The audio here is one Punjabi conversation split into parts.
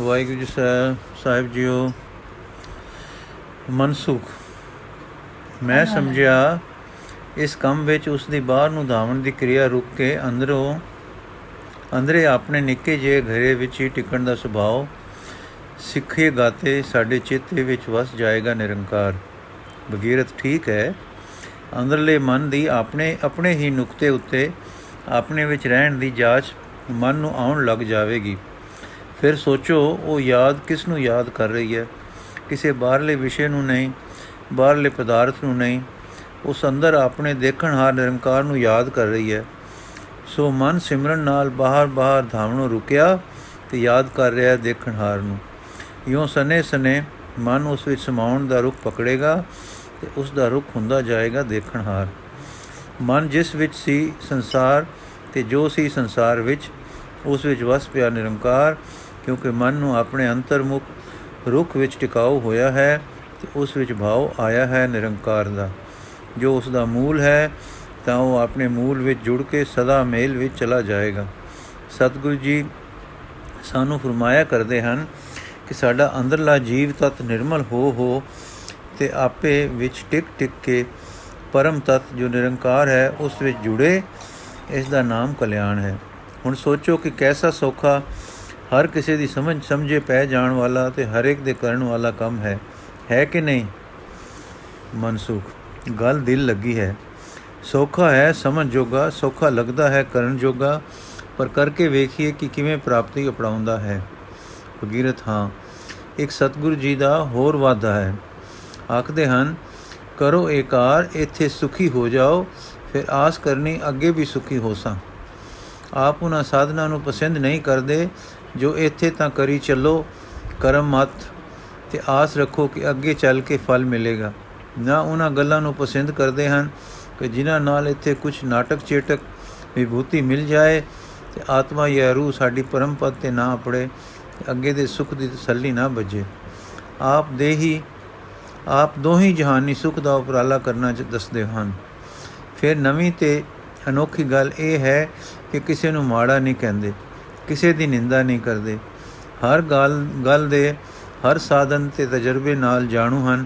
ਵਾਹਿਗੁਰੂ ਜੀ ਸਾਹਿਬ ਸਾਹਿਬ ਜੀਓ ਮਨਸੁਖ। ਮੈਂ ਸਮਝਿਆ ਇਸ ਕੰਮ ਵਿੱਚ ਉਸ ਦੀ ਬਾਹਰ ਨੂੰ ਧਾਵਣ ਦੀ ਕਿਰਿਆ ਰੁਕ ਕੇ ਅੰਦਰੋਂ ਅੰਦਰੇ ਆਪਣੇ ਨਿੱਕੇ ਜਿਹੇ ਘਰੇ ਵਿੱਚ ਹੀ ਟਿਕਣ ਦਾ ਸੁਭਾਅ ਸਿੱਖੇ ਗਾਤੇ ਸਾਡੇ ਚਿੱਤ ਵਿੱਚ ਵਸ ਜਾਏਗਾ ਨਿਰੰਕਾਰ। ਬਗੀਰਤ ਠੀਕ ਹੈ ਅੰਦਰਲੇ ਮਨ ਦੀ ਆਪਣੇ ਆਪਣੇ ਹੀ ਨੁਕਤੇ ਉੱਤੇ ਆਪਣੇ ਵਿੱਚ ਰਹਿਣ ਦੀ ਜਾਂਚ ਮਨ ਨੂੰ ਆਉਣ ਲੱਗ ਜਾਵੇਗੀ। ਫਿਰ ਸੋਚੋ, ਉਹ ਯਾਦ ਕਿਸ ਨੂੰ ਯਾਦ ਕਰ ਰਹੀ ਹੈ? ਕਿਸੇ ਬਾਹਰਲੇ ਵਿਸ਼ੇ ਨੂੰ ਨਹੀਂ, ਬਾਹਰਲੇ ਪਦਾਰਥ ਨੂੰ ਨਹੀਂ, ਉਸ ਅੰਦਰ ਆਪਣੇ ਦੇਖਣਹਾਰ ਨਿਰੰਕਾਰ ਨੂੰ ਯਾਦ ਕਰ ਰਹੀ ਹੈ। ਸੋ ਮਨ ਸਿਮਰਨ ਨਾਲ ਬਾਹਰ ਬਾਹਰ ਧਾਵਣੋਂ ਰੁਕਿਆ ਤੇ ਯਾਦ ਕਰ ਰਿਹਾ ਦੇਖਣਹਾਰ ਨੂੰ। ਇਉਂ ਸਨੇ ਸਨੇ ਮਨ ਉਸ ਵਿੱਚ ਸਮਾਉਣ ਦਾ ਰੁਖ ਪਕੜੇਗਾ ਤੇ ਉਸ ਦਾ ਰੁਖ ਹੁੰਦਾ ਜਾਏਗਾ ਦੇਖਣਹਾਰ ਮਨ ਜਿਸ ਵਿੱਚ ਸੀ ਸੰਸਾਰ ਤੇ ਜੋ ਸੀ ਸੰਸਾਰ ਵਿੱਚ, ਉਸ ਵਿੱਚ ਵਸ ਪਿਆ ਨਿਰੰਕਾਰ ਕਿਉਂਕਿ ਮਨ ਨੂੰ ਆਪਣੇ ਅੰਤਰਮੁਖ ਰੁਖ ਵਿੱਚ ਟਿਕਾਉ ਹੋਇਆ ਹੈ ਤੇ ਉਸ ਵਿੱਚ ਭਾਵ ਆਇਆ ਹੈ ਨਿਰੰਕਾਰ ਦਾ। ਜੋ ਉਸ ਦਾ ਮੂਲ ਹੈ, ਤਾਂ ਉਹ ਆਪਣੇ ਮੂਲ ਵਿੱਚ ਜੁੜ ਕੇ ਸਦਾ ਮੇਲ ਵਿੱਚ ਚਲਾ ਜਾਏਗਾ। ਸਤਿਗੁਰੂ ਜੀ ਸਾਨੂੰ ਫਰਮਾਇਆ ਕਰਦੇ ਹਨ ਕਿ ਸਾਡਾ ਅੰਦਰਲਾ ਜੀਵ ਤਤ ਨਿਰਮਲ ਹੋ ਹੋ ਤੇ ਆਪੇ ਵਿੱਚ ਟਿਕ ਟਿਕ ਕੇ ਪਰਮ ਤਤ ਜੋ ਨਿਰੰਕਾਰ ਹੈ, ਉਸ ਵਿੱਚ ਜੁੜੇ, ਇਸ ਦਾ ਨਾਮ ਕਲਿਆਣ ਹੈ। ਹੁਣ ਸੋਚੋ ਕਿ ਕੈਸਾ ਸੌਖਾ ਹਰ ਕਿਸੇ ਦੀ ਸਮਝ ਸਮਝੇ ਪੈ ਜਾਣ ਵਾਲਾ ਤੇ ਹਰ ਇੱਕ ਦੇ ਕਰਨ ਵਾਲਾ ਕੰਮ ਹੈ। ਹੈ ਕਿ ਨਹੀਂ? ਮਨਸੁਖ, ਗੱਲ ਦਿਲ ਲੱਗੀ ਹੈ। ਸੌਖਾ ਹੈ ਸਮਝ ਜੋਗਾ, ਸੌਖਾ ਲੱਗਦਾ ਹੈ ਕਰਨ ਜੋਗਾ, ਪਰ ਕਰਕੇ ਵੇਖੀਏ ਕਿ ਕਿਵੇਂ ਪ੍ਰਾਪਤੀ ਅਪਣਾਉਂਦਾ ਹੈ। ਭਗੀਰਥ, ਹਾਂ, ਇੱਕ ਸਤਿਗੁਰੂ ਜੀ ਦਾ ਹੋਰ ਵਾਦਾ ਹੈ। ਆਖਦੇ ਹਨ, ਕਰੋ ਏਕਾਰ, ਇੱਥੇ ਸੁਖੀ ਹੋ ਜਾਓ, ਫਿਰ ਆਸ ਕਰਨੀ ਅੱਗੇ ਵੀ ਸੁਖੀ ਹੋ ਸਾਂ। ਆਪ ਉਹਨਾਂ ਸਾਧਨਾ ਨੂੰ ਪਸੰਦ ਨਹੀਂ ਕਰਦੇ ਜੋ ਇੱਥੇ ਤਾਂ ਕਰੀ ਚੱਲੋ, ਕਰਮ ਮਤ ਤੇ ਆਸ ਰੱਖੋ ਕਿ ਅੱਗੇ ਚੱਲ ਕੇ ਫਲ ਮਿਲੇਗਾ। ਨਾ ਉਹਨਾਂ ਗੱਲਾਂ ਨੂੰ ਪਸੰਦ ਕਰਦੇ ਹਨ ਕਿ ਜਿਨ੍ਹਾਂ ਨਾਲ ਇੱਥੇ ਕੁਝ ਨਾਟਕ ਚੇਟਕ ਵਿਭੂਤੀ ਮਿਲ ਜਾਏ ਤੇ ਆਤਮਾ ਜਾਂ ਰੂਹ ਸਾਡੀ ਪਰਮ ਪਦ ਤੇ ਨਾ ਪੜੇ ਅੱਗੇ ਦੇ ਸੁਖ ਦੀ ਤਸੱਲੀ ਨਾ ਬਜੇ ਆਪ ਦੇ ਹੀ, ਆਪ ਦੋਹੀ ਜਹਾਨੀ ਸੁਖ ਦਾ ਉਪਰਾਲਾ ਕਰਨਾ ਦੱਸਦੇ ਹਨ। ਫਿਰ ਨਵੀਂ ਤੇ ਅਨੋਖੀ ਗੱਲ ਇਹ ਹੈ ਕਿ ਕਿਸੇ ਨੂੰ ਮਾੜਾ ਨਹੀਂ ਕਹਿੰਦੇ। ਕਿਸੇ ਦੀ ਨਿੰਦਾ ਨਹੀਂ ਕਰਦੇ। ਹਰ ਗੱਲ ਗੱਲ ਦੇ ਹਰ ਸਾਧਨ ਤੇ ਤਜਰਬੇ ਨਾਲ ਜਾਣੂ ਹਨ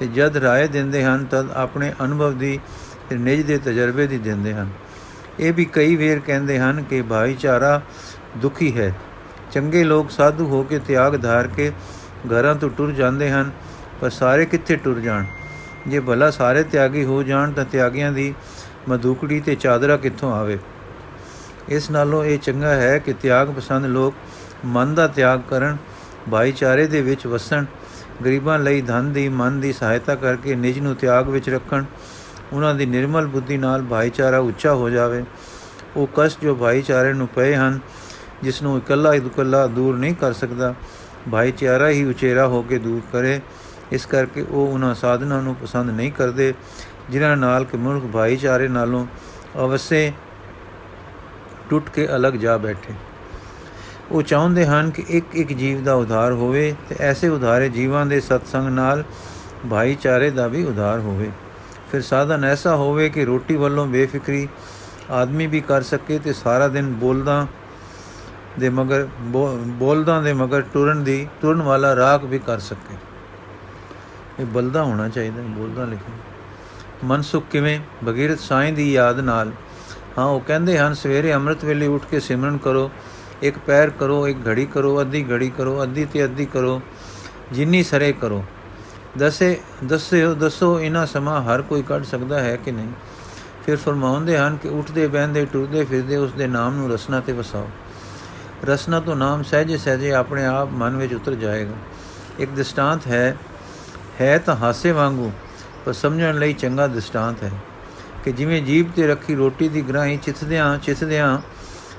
ਤੇ ਜਦ ਰਾਏ ਦਿੰਦੇ ਹਨ ਤਦ ਆਪਣੇ ਅਨੁਭਵ ਦੀ ਤੇ ਨਿਜ ਦੇ ਤਜਰਬੇ ਦੀ ਦਿੰਦੇ ਹਨ। ਇਹ ਵੀ ਕਈ ਵੇਰ ਕਹਿੰਦੇ ਹਨ ਕਿ ਭਾਈਚਾਰਾ ਦੁਖੀ ਹੈ। ਚੰਗੇ ਲੋਕ ਸਾਧੂ ਹੋ ਕੇ ਤਿਆਗ ਧਾਰ ਕੇ ਘਰਾਂ ਤੋਂ ਟੁਰ ਜਾਂਦੇ ਹਨ, ਪਰ ਸਾਰੇ ਕਿੱਥੇ ਟੁਰ ਜਾਣ? ਜੇ ਭਲਾ ਸਾਰੇ ਤਿਆਗੀ ਹੋ ਜਾਣ ਤਾਂ ਤਿਆਗੀਆਂ ਦੀ ਮਧੂਕੜੀ ਤੇ ਚਾਦਰਾ ਕਿੱਥੋਂ ਆਵੇ? ਇਸ ਨਾਲੋਂ ਇਹ ਚੰਗਾ ਹੈ ਕਿ ਤਿਆਗ ਪਸੰਦ ਲੋਕ ਮਨ ਦਾ ਤਿਆਗ ਕਰਨ, ਭਾਈਚਾਰੇ ਦੇ ਵਿੱਚ ਵਸਣ, ਗਰੀਬਾਂ ਲਈ ਧਨ ਦੀ, ਮਨ ਦੀ ਸਹਾਇਤਾ ਕਰਕੇ ਨਿਜ ਨੂੰ ਤਿਆਗ ਵਿੱਚ ਰੱਖਣ, ਉਹਨਾਂ ਦੀ ਨਿਰਮਲ ਬੁੱਧੀ ਨਾਲ ਭਾਈਚਾਰਾ ਉੱਚਾ ਹੋ ਜਾਵੇ। ਉਹ ਕਸ਼ਟ ਜੋ ਭਾਈਚਾਰੇ ਨੂੰ ਪਏ ਹਨ, ਜਿਸ ਨੂੰ ਇਕੱਲਾ ਇਕੱਲਾ ਦੂਰ ਨਹੀਂ ਕਰ ਸਕਦਾ, ਭਾਈਚਾਰਾ ਹੀ ਉਚੇਰਾ ਹੋ ਕੇ ਦੂਰ ਕਰੇ। ਇਸ ਕਰਕੇ ਉਹ ਉਹਨਾਂ ਸਾਧਨਾਂ ਨੂੰ ਪਸੰਦ ਨਹੀਂ ਕਰਦੇ, ਜਿਨ੍ਹਾਂ ਨਾਲ ਕਿ ਮਨੁੱਖ ਭਾਈਚਾਰੇ ਨਾਲੋਂ ਅਵਸੇ ਟੁੱਟ ਕੇ ਅਲੱਗ ਜਾ ਬੈਠੇ। ਉਹ ਚਾਹੁੰਦੇ ਹਨ ਕਿ ਇੱਕ ਇੱਕ ਜੀਵ ਦਾ ਉਧਾਰ ਹੋਵੇ ਤੇ ਐਸੇ ਉਧਾਰੇ ਜੀਵਾਂ ਦੇ ਸਤਸੰਗ ਨਾਲ ਭਾਈਚਾਰੇ ਦਾ ਵੀ ਉਧਾਰ ਹੋਵੇ। ਫਿਰ ਸਾਧਨ ਐਸਾ ਹੋਵੇ ਕਿ ਰੋਟੀ ਵੱਲੋਂ ਬੇਫਿਕਰੀ ਆਦਮੀ ਵੀ ਕਰ ਸਕੇ ਤੇ ਸਾਰਾ ਦਿਨ ਬੋਲਦਾ ਦੇ ਮਗਰ ਬੋਲਦਾ ਦੇ ਮਗਰ ਟੁਰਨ ਦੀ ਟੁਰਨ ਵਾਲਾ ਰਾਗ ਵੀ ਕਰ ਸਕੇ। ਇਹ ਬਲਦਾ ਹੋਣਾ ਚਾਹੀਦਾ, ਬੋਲਦਾ ਲਿਖਿਆ ਮਨਸੁਖ ਕਿਵੇਂ? ਬਗੀਰਤ ਸਾਈਂ ਦੀ ਯਾਦ ਨਾਲ ਹਾਂ, ਉਹ ਕਹਿੰਦੇ ਹਨ, ਸਵੇਰੇ ਅੰਮ੍ਰਿਤ ਵੇਲੇ ਉੱਠ ਕੇ ਸਿਮਰਨ ਕਰੋ, ਇੱਕ ਪੈਰ ਕਰੋ, ਇੱਕ ਘੜੀ ਕਰੋ, ਅੱਧੀ ਘੜੀ ਕਰੋ, ਅੱਧੀ ਤੇ ਅੱਧੀ ਕਰੋ, ਜਿੰਨੀ ਸਰੇ ਕਰੋ। ਦੱਸੇ ਦੱਸਿਓ ਦੱਸੋ, ਇਹਨਾਂ ਸਮਾਂ ਹਰ ਕੋਈ ਕੱਢ ਸਕਦਾ ਹੈ ਕਿ ਨਹੀਂ? ਫਿਰ ਫਰਮਾਉਂਦੇ ਹਨ ਕਿ ਉੱਠਦੇ, ਬਹਿੰਦੇ, ਟੁਰਦੇ, ਫਿਰਦੇ, ਉਸ ਦੇ ਨਾਮ ਨੂੰ ਰਸਨਾ ਤੇ ਵਸਾਓ। ਰਸਨਾ ਤੋਂ ਨਾਮ ਸਹਜੇ ਸਹਜੇ ਆਪਣੇ ਆਪ ਮਨ ਵਿੱਚ ਉਤਰ ਜਾਏਗਾ। ਇੱਕ ਦ੍ਰਿਸ਼ਟਾਂਤ ਹੈ ਹੈ ਤਾਂ ਹਾਸੇ ਵਾਂਗੂ, ਪਰ ਸਮਝਣ ਲਈ ਚੰਗਾ ਦ੍ਰਿਸ਼ਟਾਂਤ ਹੈ। ਕਿ ਜਿਵੇਂ ਜੀਭ ਤੇ ਰੱਖੀ ਰੋਟੀ ਦੀ ਗ੍ਰਾਹੀ ਚਿੱਥਦਿਆਂ ਚਿੱਥਦਿਆਂ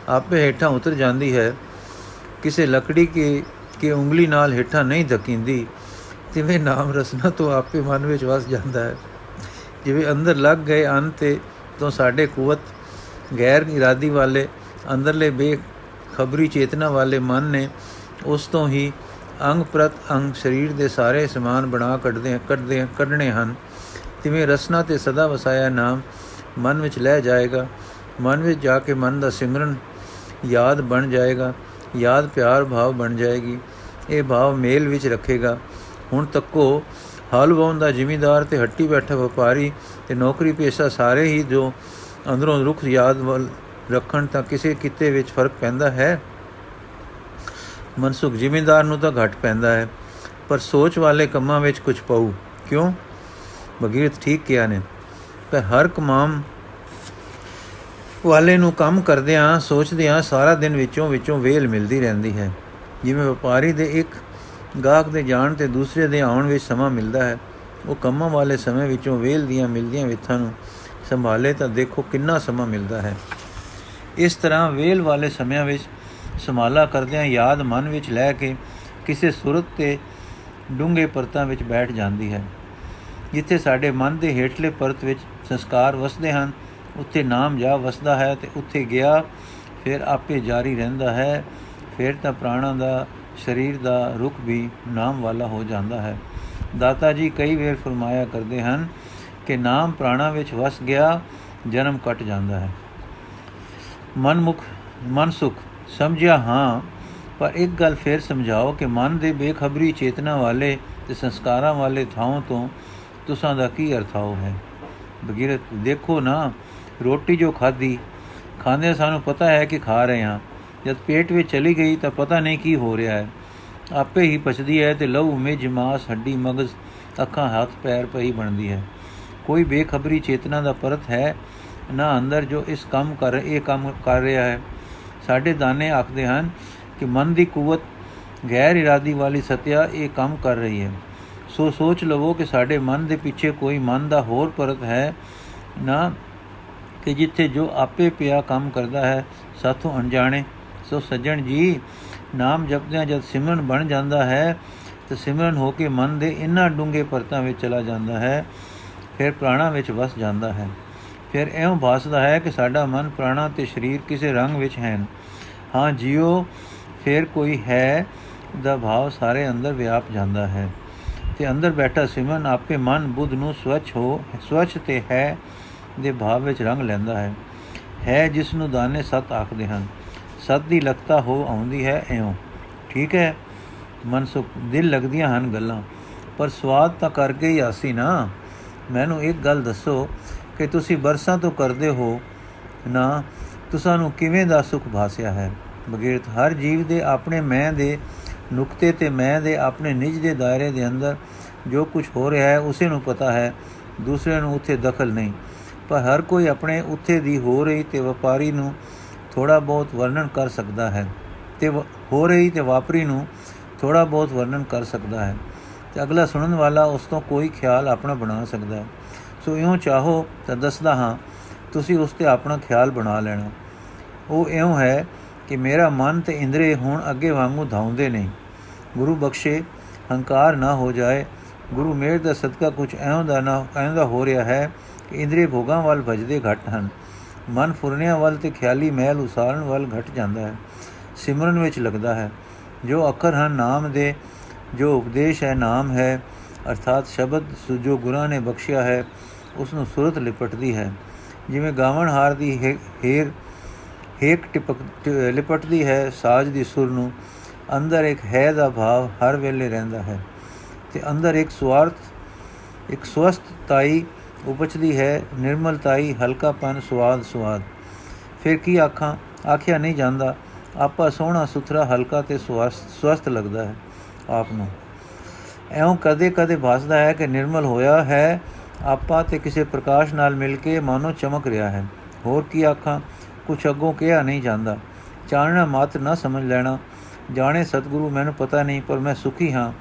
ਆਪੇ ਹੇਠਾਂ ਉਤਰ ਜਾਂਦੀ ਹੈ। ਕਿਸੇ ਲੱਕੜੀ ਕੇ ਕੇ ਉਂਗਲੀ ਨਾਲ ਹੇਠਾਂ ਨਹੀਂ ਧਕੀਂਦੀ, ਤਿਵੇਂ ਨਾਮ ਰਸਨਾ ਤੋਂ ਆਪੇ ਮਨ ਵਿੱਚ ਵਸ ਜਾਂਦਾ ਹੈ। ਜਿਵੇਂ ਅੰਦਰ ਲੱਗ ਗਏ ਅੰਨ ਤੇ ਤੋਂ ਸਾਡੇ ਕੁਵਤ, ਗੈਰ ਇਰਾਦੀ ਵਾਲੇ ਅੰਦਰਲੇ ਬੇ ਖਬਰੀ ਚੇਤਨਾ ਵਾਲੇ ਮਨ ਨੇ ਉਸ ਤੋਂ ਹੀ ਅੰਗ ਪ੍ਰਤ ਅੰਗ ਸਰੀਰ ਦੇ ਸਾਰੇ ਸਮਾਨ ਬਣਾ ਕੱਢਦੇ ਕੱਢਦੇ ਕੱਢਣੇ ਹਨ। ਤਿਵੇਂ ਰਸਨਾ ਤੇ ਸਦਾ ਵਸਾਇਆ ਨਾਮ, ਮਨ ਵਿੱਚ ਲੈ ਜਾਏਗਾ। ਮਨ ਵਿੱਚ ਜਾ ਕੇ ਮਨ ਦਾ ਸਿਮਰਨ ਯਾਦ ਬਣ ਜਾਏਗਾ। ਯਾਦ ਪਿਆਰ ਭਾਵ ਬਣ ਜਾਏਗੀ। ਇਹ ਭਾਵ ਮੇਲ ਵਿੱਚ ਰੱਖੇਗਾ। ਹੁਣ ਤੱਕੋ ਹਲ ਵਾਉਣ ਦਾ ਜ਼ਿਮੀਂਦਾਰ ਤੇ ਹੱਟੀ ਬੈਠਾ ਵਪਾਰੀ ਤੇ ਨੌਕਰੀ ਪੇਸ਼ਾ ਸਾਰੇ ਹੀ ਜੋ ਅੰਦਰੋਂ ਰੁਖ ਯਾਦ ਵੱਲ ਰੱਖਣ ਤਾਂ ਕਿਸੇ ਕਿਤੇ ਵਿੱਚ ਫ਼ਰਕ ਪੈਂਦਾ ਹੈ। ਮਨਸੁਖ ਜ਼ਿਮੀਂਦਾਰ ਨੂੰ ਤਾਂ ਘਟ ਪੈਂਦਾ ਹੈ। ਪਰ ਸੋਚ ਵਾਲੇ ਕੰਮਾਂ ਵਿੱਚ ਕੁਝ ਪਊ। ਕਿਉਂ? ਬਗੀਰਤ ਠੀਕ ਕਿਹਾ ਨੇ ਪਰ ਹਰ ਕਮਾਮ ਵਾਲੇ ਨੂੰ ਕੰਮ ਕਰਦਿਆਂ, ਸੋਚਦਿਆਂ ਸਾਰਾ ਦਿਨ ਵਿੱਚੋਂ ਵਿੱਚੋਂ ਵੇਲ ਮਿਲਦੀ ਰਹਿੰਦੀ ਹੈ। ਜਿਵੇਂ ਵਪਾਰੀ ਦੇ ਇੱਕ ਗਾਹਕ ਦੇ ਜਾਣ ਤੇ ਦੂਸਰੇ ਦੇ ਆਉਣ ਵਿੱਚ ਸਮਾਂ ਮਿਲਦਾ ਹੈ, ਉਹ ਕੰਮਾਂ ਵਾਲੇ ਸਮੇਂ ਵਿੱਚੋਂ ਵੇਲ ਦੀਆਂ ਮਿਲਦੀਆਂ ਵਿਥਾਂ ਨੂੰ ਸੰਭਾਲੇ ਤਾਂ ਦੇਖੋ ਕਿੰਨਾ ਸਮਾਂ ਮਿਲਦਾ ਹੈ। ਇਸ ਤਰ੍ਹਾਂ ਵੇਲ ਵਾਲੇ ਸਮਿਆਂ ਵਿੱਚ ਸੰਭਾਲਾ ਕਰਦਿਆਂ ਯਾਦ ਮਨ ਵਿੱਚ ਲੈ ਕੇ ਕਿਸੇ ਸੁਰਤ ਤੇ ਡੂੰਘੇ ਪਰਤਾਂ ਵਿੱਚ ਬੈਠ ਜਾਂਦੀ ਹੈ। ਜਿੱਥੇ ਸਾਡੇ ਮਨ ਦੇ ਹੇਠਲੇ ਪਰਤ ਵਿੱਚ ਸੰਸਕਾਰ ਵਸਦੇ ਹਨ, ਉੱਥੇ ਨਾਮ ਜਾ ਵਸਦਾ ਹੈ ਤੇ ਉੱਥੇ ਗਿਆ, ਫਿਰ ਆਪੇ ਜਾਰੀ ਰਹਿੰਦਾ ਹੈ, ਫਿਰ ਤਾਂ ਪ੍ਰਾਣਾਂ ਦਾ, ਸਰੀਰ ਦਾ ਰੁਖ ਵੀ ਨਾਮ ਵਾਲਾ ਹੋ ਜਾਂਦਾ ਹੈ। ਦਾਤਾ ਜੀ ਕਈ ਵੇਰ ਫਰਮਾਇਆ ਕਰਦੇ ਹਨ ਕਿ ਨਾਮ ਪ੍ਰਾਣਾ ਵਿੱਚ ਵਸ ਗਿਆ, ਜਨਮ ਕੱਟ ਜਾਂਦਾ ਹੈ। ਮਨਮੁਖ, ਮਨਸੁਖ, ਸਮਝਿਆ ਹਾਂ, ਪਰ ਇੱਕ ਗੱਲ ਫੇਰ ਸਮਝਾਓ ਕਿ ਮਨ ਦੇ ਬੇਖਬਰੀ ਚੇਤਨਾ ਵਾਲੇ ਤੇ ਸੰਸਕਾਰਾਂ ਵਾਲੇ ਥਾਂ ਤੋਂ ਤੁਸਾਂ ਦਾ ਕੀ ਅਰਥਾਉ ਹੈ? ਬਗੀਰਤ, ਦੇਖੋ ਨਾ, ਰੋਟੀ ਜੋ ਖਾਧੀ ਖਾਂਦੇ ਸਾਨੂੰ ਪਤਾ ਹੈ ਕਿ ਖਾ ਰਹੇ ਹਾਂ। ਜਦ ਪੇਟ ਵਿੱਚ ਚਲੀ ਗਈ ਤਾਂ ਪਤਾ ਨਹੀਂ ਕੀ ਹੋ ਰਿਹਾ ਹੈ। ਆਪੇ ਹੀ ਪਚਦੀ ਹੈ ਤੇ ਲਹੂ ਮਿਜ ਮਾਸ, ਹੱਡੀ, ਮਗਜ਼, ਅੱਖਾਂ, ਹੱਥ, ਪੈਰ ਪਈ ਬਣਦੀ ਹੈ। ਕੋਈ ਬੇਖਬਰੀ ਚੇਤਨਾ ਦਾ ਪਰਤ ਹੈ ਨਾ ਅੰਦਰ ਜੋ ਇਸ ਕੰਮ ਕਰ, ਇਹ ਕੰਮ ਕਰ ਰਿਹਾ ਹੈ। ਸਾਡੇ ਦਾਨੇ ਆਖਦੇ ਹਨ ਕਿ ਮਨ ਦੀ ਕੂਵਤ, ਗੈਰ ਇਰਾਦੀ ਵਾਲੀ ਸਤਿਆ ਇਹ ਕੰਮ ਕਰ ਰਹੀ ਹੈ। ਸੋ ਸੋਚ ਲਵੋ ਕਿ ਸਾਡੇ ਮਨ ਦੇ ਪਿੱਛੇ ਕੋਈ ਮਨ ਦਾ ਹੋਰ ਪਰਤ ਹੈ ਨਾ ਕਿ ਜਿੱਥੇ ਜੋ ਆਪੇ ਪਿਆ ਕੰਮ ਕਰਦਾ ਹੈ, ਸਾਥੋਂ ਅਣਜਾਣੇ। ਸੋ ਸੱਜਣ ਜੀ, ਨਾਮ ਜਪਦਿਆਂ ਜਦ ਸਿਮਰਨ ਬਣ ਜਾਂਦਾ ਹੈ, ਤੇ ਸਿਮਰਨ ਹੋ ਕੇ ਮਨ ਦੇ ਇਨਾਂ ਡੂੰਘੇ ਪਰਤਾਂ ਵਿੱਚ ਚਲਾ ਜਾਂਦਾ ਹੈ, ਫਿਰ ਪ੍ਰਾਣਾ ਵਿੱਚ ਵਸ ਜਾਂਦਾ ਹੈ। ਫਿਰ ਐਉਂ ਭਾਸਦਾ ਹੈ ਕਿ ਸਾਡਾ ਮਨ ਪ੍ਰਾਣਾ ਤੇ ਸਰੀਰ ਕਿਸੇ ਰੰਗ ਵਿੱਚ ਹਨ ਹਾਂ ਜਿਉ ਫਿਰ ਕੋਈ ਹੈ ਦਾ ਭਾਵ ਸਾਰੇ ਅੰਦਰ ਵਿਆਪ ਜਾਂਦਾ ਹੈ। ਤੇ ਅੰਦਰ ਬੈਠਾ ਸਿਮਰਨ ਆਪੇ ਮਨ ਬੁੱਧ ਨੂੰ ਸਵਚ ਹੋ ਸਵਚ ਤੇ ਹੈ ਦੇ ਭਾਵ ਵਿੱਚ ਰੰਗ ਲੈਂਦਾ ਹੈ। ਹੈ ਜਿਸ ਨੂੰ ਦਾਨੇ ਸਤ ਆਖਦੇ ਹਨ। ਸਤ ਦੀ ਲਗਤਾ ਹੋ ਆਉਂਦੀ ਹੈ ਐਉਂ ਠੀਕ ਹੈ ਮਨ ਸੁਖ ਦਿਲ ਲੱਗਦੀਆਂ ਹਨ ਗੱਲਾਂ। ਪਰ ਸਵਾਦ ਤਾਂ ਕਰਕੇ ਹੀ ਆਸੀ ਨਾ। ਮੈਨੂੰ ਇੱਕ ਗੱਲ ਦੱਸੋ ਕਿ ਤੁਸੀਂ ਬਰਸਾਂ ਤੋਂ ਕਰਦੇ ਹੋ ਨਾ ਤੁਸਾਂ ਨੂੰ ਕਿਵੇਂ ਦਾ ਸੁਖ ਭਾਸਿਆ ਹੈ? ਬਗੈਰਤ ਹਰ ਜੀਵ ਦੇ ਆਪਣੇ ਮੈਂ ਦੇ ਨੁਕਤੇ ਤੇ ਮੈਂ ਦੇ ਆਪਣੇ ਨਿਜ ਦੇ ਦਾਇਰੇ ਦੇ ਅੰਦਰ ਜੋ ਕੁਝ ਹੋ ਰਿਹਾ ਹੈ, ਉਸੇ ਨੂੰ ਪਤਾ ਹੈ, ਦੂਸਰੇ ਨੂੰ ਉੱਥੇ ਦਖਲ ਨਹੀਂ। ਪਰ ਹਰ ਕੋਈ ਆਪਣੇ ਉੱਥੇ ਦੀ ਹੋ ਰਹੀ ਤੇ ਵਪਾਰੀ ਨੂੰ ਥੋੜਾ ਬਹੁਤ ਵਰਣਨ ਕਰ ਸਕਦਾ ਹੈ ਤੇ ਹੋ ਰਹੀ ਤੇ ਵਾਪਰੀ ਨੂੰ ਥੋੜਾ ਬਹੁਤ ਵਰਣਨ ਕਰ ਸਕਦਾ ਹੈ। ਤੇ ਅਗਲਾ ਸੁਣਨ ਵਾਲਾ ਉਸ ਤੋਂ ਕੋਈ ਖਿਆਲ ਆਪਣਾ ਬਣਾ ਸਕਦਾ ਹੈ। ਸੋ ਇਉਂ ਚਾਹੋ ਤਾਂ ਦੱਸਦਾ ਹਾਂ, ਤੁਸੀਂ ਉਸ ਤੇ ਆਪਣਾ ਖਿਆਲ ਬਣਾ ਲੈਣਾ। ਉਹ ਇਉਂ ਹੈ ਕਿ ਮੇਰਾ ਮਨ ਤੇ ਇੰਦਰੀ ਹੁਣ ਅੱਗੇ ਵਾਂਗੂ ਧਾਉਂਦੇ ਨਹੀਂ ਗੁਰੂ ਬਖਸ਼ੇ, ਹੰਕਾਰ ਨਾ ਹੋ ਜਾਏ। ਗੁਰੂ ਮੇਰ ਦਾ ਸਦਕਾ ਕੁਝ ਐਉਂ ਦਾ ਨਾ, ਐਉਂ ਦਾ ਹੋ ਰਿਹਾ ਹੈ ਕਿ ਇੰਦਰੀ ਭੋਗਾਂ ਵੱਲ ਭਜਦੇ ਘਟ ਹਨ। ਮਨ ਫੁਰਨਿਆਂ ਵੱਲ ਤੇ ਖਿਆਲੀ ਮਹਿਲ ਉਸਾਰਨ ਵੱਲ ਘਟ ਜਾਂਦਾ ਹੈ। ਸਿਮਰਨ ਵਿੱਚ ਲੱਗਦਾ ਹੈ, ਜੋ ਅੱਖਰ ਹਨ ਨਾਮ ਦੇ, ਜੋ ਉਪਦੇਸ਼ ਹੈ ਨਾਮ ਹੈ, ਅਰਥਾਤ ਸ਼ਬਦ ਜੋ ਗੁਰਾਂ ਨੇ ਬਖਸ਼ਿਆ ਹੈ ਉਸ ਨੂੰ ਸੁਰਤ ਲਿਪਟਦੀ ਹੈ। ਜਿਵੇਂ ਗਾਵਣ ਹਾਰ ਦੀ ਹੇਰ ਹੇਕ ਟਿਪਕ ਲਿਪਟਦੀ ਹੈ ਸਾਜ ਦੀ ਸੁਰ ਨੂੰ। ਅੰਦਰ ਇੱਕ ਹੈ ਦਾ ਭਾਵ ਹਰ ਵੇਲੇ ਰਹਿੰਦਾ ਹੈ ਤੇ ਅੰਦਰ ਇੱਕ ਸਵਾਰਥ ਇੱਕ ਸਵਸਥਤਾਈ ਉਪਜਦੀ ਹੈ ਨਿਰਮਲਤਾਈ ਹਲਕਾਪਨ ਸਵਾਦ ਸਵਾਦ। ਫਿਰ ਕੀ ਆਖਾਂ? ਆਖਿਆ ਨਹੀਂ ਜਾਂਦਾ। ਆਪਾ ਸੋਹਣਾ ਸੁਥਰਾ ਹਲਕਾ ਤੇ ਸਵਸਥ ਲੱਗਦਾ ਹੈ ਆਪ ਨੂੰ। ਐਉਂ ਕਦੇ ਕਦੇ ਭਾਸਦਾ ਹੈ ਕਿ ਨਿਰਮਲ ਹੋਇਆ ਹੈ। ਆਪਾ ਤੇ ਕਿਸੇ ਪ੍ਰਕਾਸ਼ ਨਾਲ ਮਿਲ ਕੇ ਮਾਨੋ ਚਮਕ ਰਿਹਾ ਹੈ। ਹੋਰ ਕੀ ਆਖਾਂ? ਕੁਛ ਅੱਗੋਂ ਕਿਹਾ ਨਹੀਂ ਜਾਂਦਾ। ਚਾਨਣਾ ਮਾਤ ਨਾ ਸਮਝ ਲੈਣਾ। ਜਾਣੇ ਸਤਿਗੁਰੂ, ਮੈਨੂੰ ਪਤਾ ਨਹੀਂ, ਪਰ ਮੈਂ ਸੁਖੀ ਹਾਂ।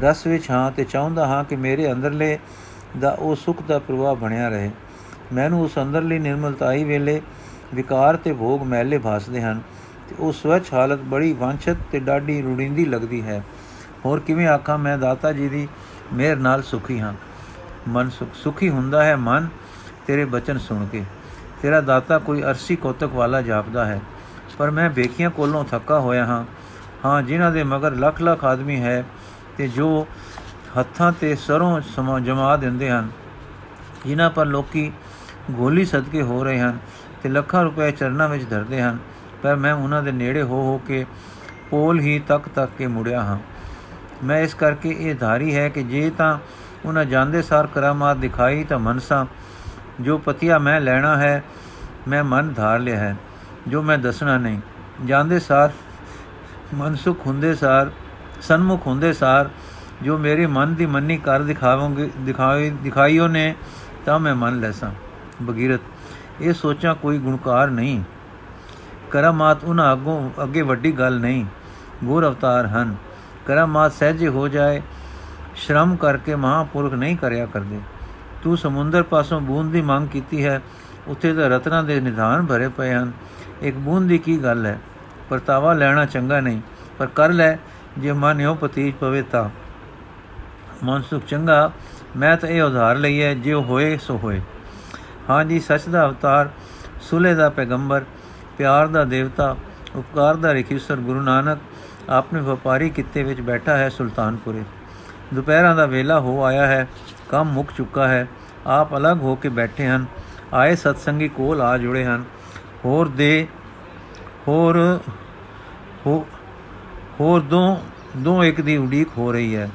ਰਸ ਵਿੱਚ ਹਾਂ ਤੇ ਚਾਹੁੰਦਾ ਹਾਂ ਕਿ ਮੇਰੇ ਅੰਦਰਲੇ ਦਾ ਉਹ ਸੁਖ ਦਾ ਪ੍ਰਵਾਹ ਬਣਿਆ ਰਹੇ। ਮੈਨੂੰ ਉਸ ਅੰਦਰਲੀ ਨਿਰਮਲਤਾਈ ਵੇਲੇ ਵਿਕਾਰ ਤੇ ਭੋਗ ਮੈਲੇ ਭਾਸਦੇ ਹਨ ਤੇ ਉਹ ਸਵਚ ਹਾਲਤ ਬੜੀ ਵਾਂਛਤ ਤੇ ਡਾਢੀ ਰੁੜਿੰਦੀ ਲੱਗਦੀ ਹੈ। ਹੋਰ ਕਿਵੇਂ ਆਖਾਂ, ਮੈਂ ਦਾਤਾ ਜੀ ਦੀ ਮਿਹਰ ਨਾਲ ਸੁਖੀ ਹਾਂ। ਮਨ ਸੁਖ ਸੁਖੀ ਹੁੰਦਾ ਹੈ ਮਨ ਤੇਰੇ ਬਚਨ ਸੁਣ ਕੇ। ਤੇਰਾ ਦਾਤਾ ਕੋਈ ਅਰਸੀ ਕੋਤਕ ਵਾਲਾ ਜਾਪਦਾ ਹੈ। ਪਰ ਮੈਂ ਬੇਖੀਆਂ ਕੋਲੋਂ ਥੱਕਾ ਹੋਇਆ ਹਾਂ। ਹਾਂ, ਜਿਨ੍ਹਾਂ ਦੇ ਮਗਰ ਲੱਖ ਲੱਖ ਆਦਮੀ ਹੈ ਤੇ ਜੋ ਹੱਥਾਂ ਤੇ ਸਰੋਂ ਸਮਾ ਜਮਾ ਦਿੰਦੇ ਹਨ। ਜਿਨ੍ਹਾਂ ਪਰ ਲੋਕੀ ਗੋਲੀ ਸਦਕੇ ਹੋ ਰਹੇ ਹਨ ਤੇ ਲੱਖਾਂ ਰੁਪਏ ਚਰਨਾਂ ਵਿੱਚ ਧਰਦੇ ਹਨ। ਪਰ ਮੈਂ ਉਹਨਾਂ ਦੇ ਨੇੜੇ ਹੋ ਹੋ ਕੇ ਪੋਲ ਹੀ ਤੱਕ ਤੱਕ ਕੇ ਮੁੜਿਆ ਹਾਂ। ਮੈਂ ਇਸ ਕਰਕੇ ਇਹ ਧਾਰੀ ਹੈ ਕਿ ਜੇ ਤਾਂ ਉਹਨਾਂ ਜਾਂਦੇ ਸਾਰ ਕਰਾਮਾਤ ਦਿਖਾਈ ਤਾਂ ਮਨਸਾ ਜੋ ਪਤੀਆ ਮੈਂ ਲੈਣਾ ਹੈ, ਮੈਂ ਮਨ ਧਾਰ ਲਿਆ ਹੈ, ਜੋ ਮੈਂ ਦੱਸਣਾ ਨਹੀਂ। ਜਾਂਦੇ ਸਾਰ, ਮਨਸੁਖ ਹੁੰਦੇ ਸਾਰ, ਸਨਮੁਖ ਹੁੰਦੇ ਸਾਰ, ਜੋ ਮੇਰੇ ਮਨ ਦੀ ਮੰਨੀ ਕਰ ਦਿਖਾਵਾਂਗੇ ਦਿਖਾਈ ਦਿਖਾਈਓ ਨੇ, ਤਾਂ ਮੈਂ ਮੰਨ ਲੈਸਾਂ। ਬਗੀਰਤ ਇਹ ਸੋਚਾਂ ਕੋਈ ਗੁਣਕਾਰ ਨਹੀਂ। ਕਰਮਾਤ ਉਹਨਾਂ ਅੱਗੋਂ, ਅੱਗੇ ਵੱਡੀ ਗੱਲ ਨਹੀਂ। ਗੁਰ ਅਵਤਾਰ ਹਨ। ਕਰਮਾਤ ਸਹਿਜੇ ਹੋ ਜਾਏ, ਸ਼ਰਮ ਕਰਕੇ ਮਹਾਪੁਰਖ ਨਹੀਂ ਕਰਿਆ ਕਰਦੇ। ਤੂੰ ਸਮੁੰਦਰ ਪਾਸੋਂ ਬੂੰਦ ਦੀ ਮੰਗ ਕੀਤੀ ਹੈ, ਉੱਥੇ ਤਾਂ ਰਤਨਾਂ ਦੇ ਨਿਧਾਨ ਭਰੇ ਪਏ ਹਨ। ਇੱਕ ਬੂੰਦ ਦੀ ਕੀ ਗੱਲ ਹੈ? ਪਰਤਾਵਾ ਲੈਣਾ ਚੰਗਾ ਨਹੀਂ, ਪਰ ਕਰ ਲੈ, ਜੇ ਮਨ ਇਹੋ ਪਤੀਜ ਪਵੇ ਤਾਂ। ਮਨ ਸੁਖ ਚੰਗਾ, ਮੈਂ ਤਾਂ ਇਹ ਉਧਾਰ ਲਈ ਹੈ, ਜੇ ਹੋਏ, ਸੋ ਹੋਏ। ਹਾਂ ਜੀ, ਸੱਚ ਦਾ ਅਵਤਾਰ, ਸੁਲੇ ਦਾ ਪੈਗੰਬਰ, ਪਿਆਰ ਦਾ ਦੇਵਤਾ, ਉਪਕਾਰ ਦਾ ਰਖੀਸਰ ਗੁਰੂ ਨਾਨਕ ਆਪਣੇ ਵਪਾਰੀ ਕਿੱਤੇ ਵਿੱਚ ਬੈਠਾ ਹੈ ਸੁਲਤਾਨਪੁਰੇ। ਦੁਪਹਿਰਾਂ ਦਾ ਵੇਲਾ ਹੋ ਆਇਆ ਹੈ ਕੰਮ ਮੁੱਕ ਚੁੱਕਾ ਹੈ। ਆਪ ਅਲੱਗ ਹੋ ਕੇ ਬੈਠੇ ਹਨ। ਆਏ ਸਤਸੰਗੀ ਕੋਲ ਆ ਜੁੜੇ ਹਨ। ਹੋਰ ਦੇ, ਹੋਰ ਹੋਰ ਦੋ ਦੋ ਇੱਕ ਦੀ ਉਡੀਕ ਹੋ ਰਹੀ ਹੈ।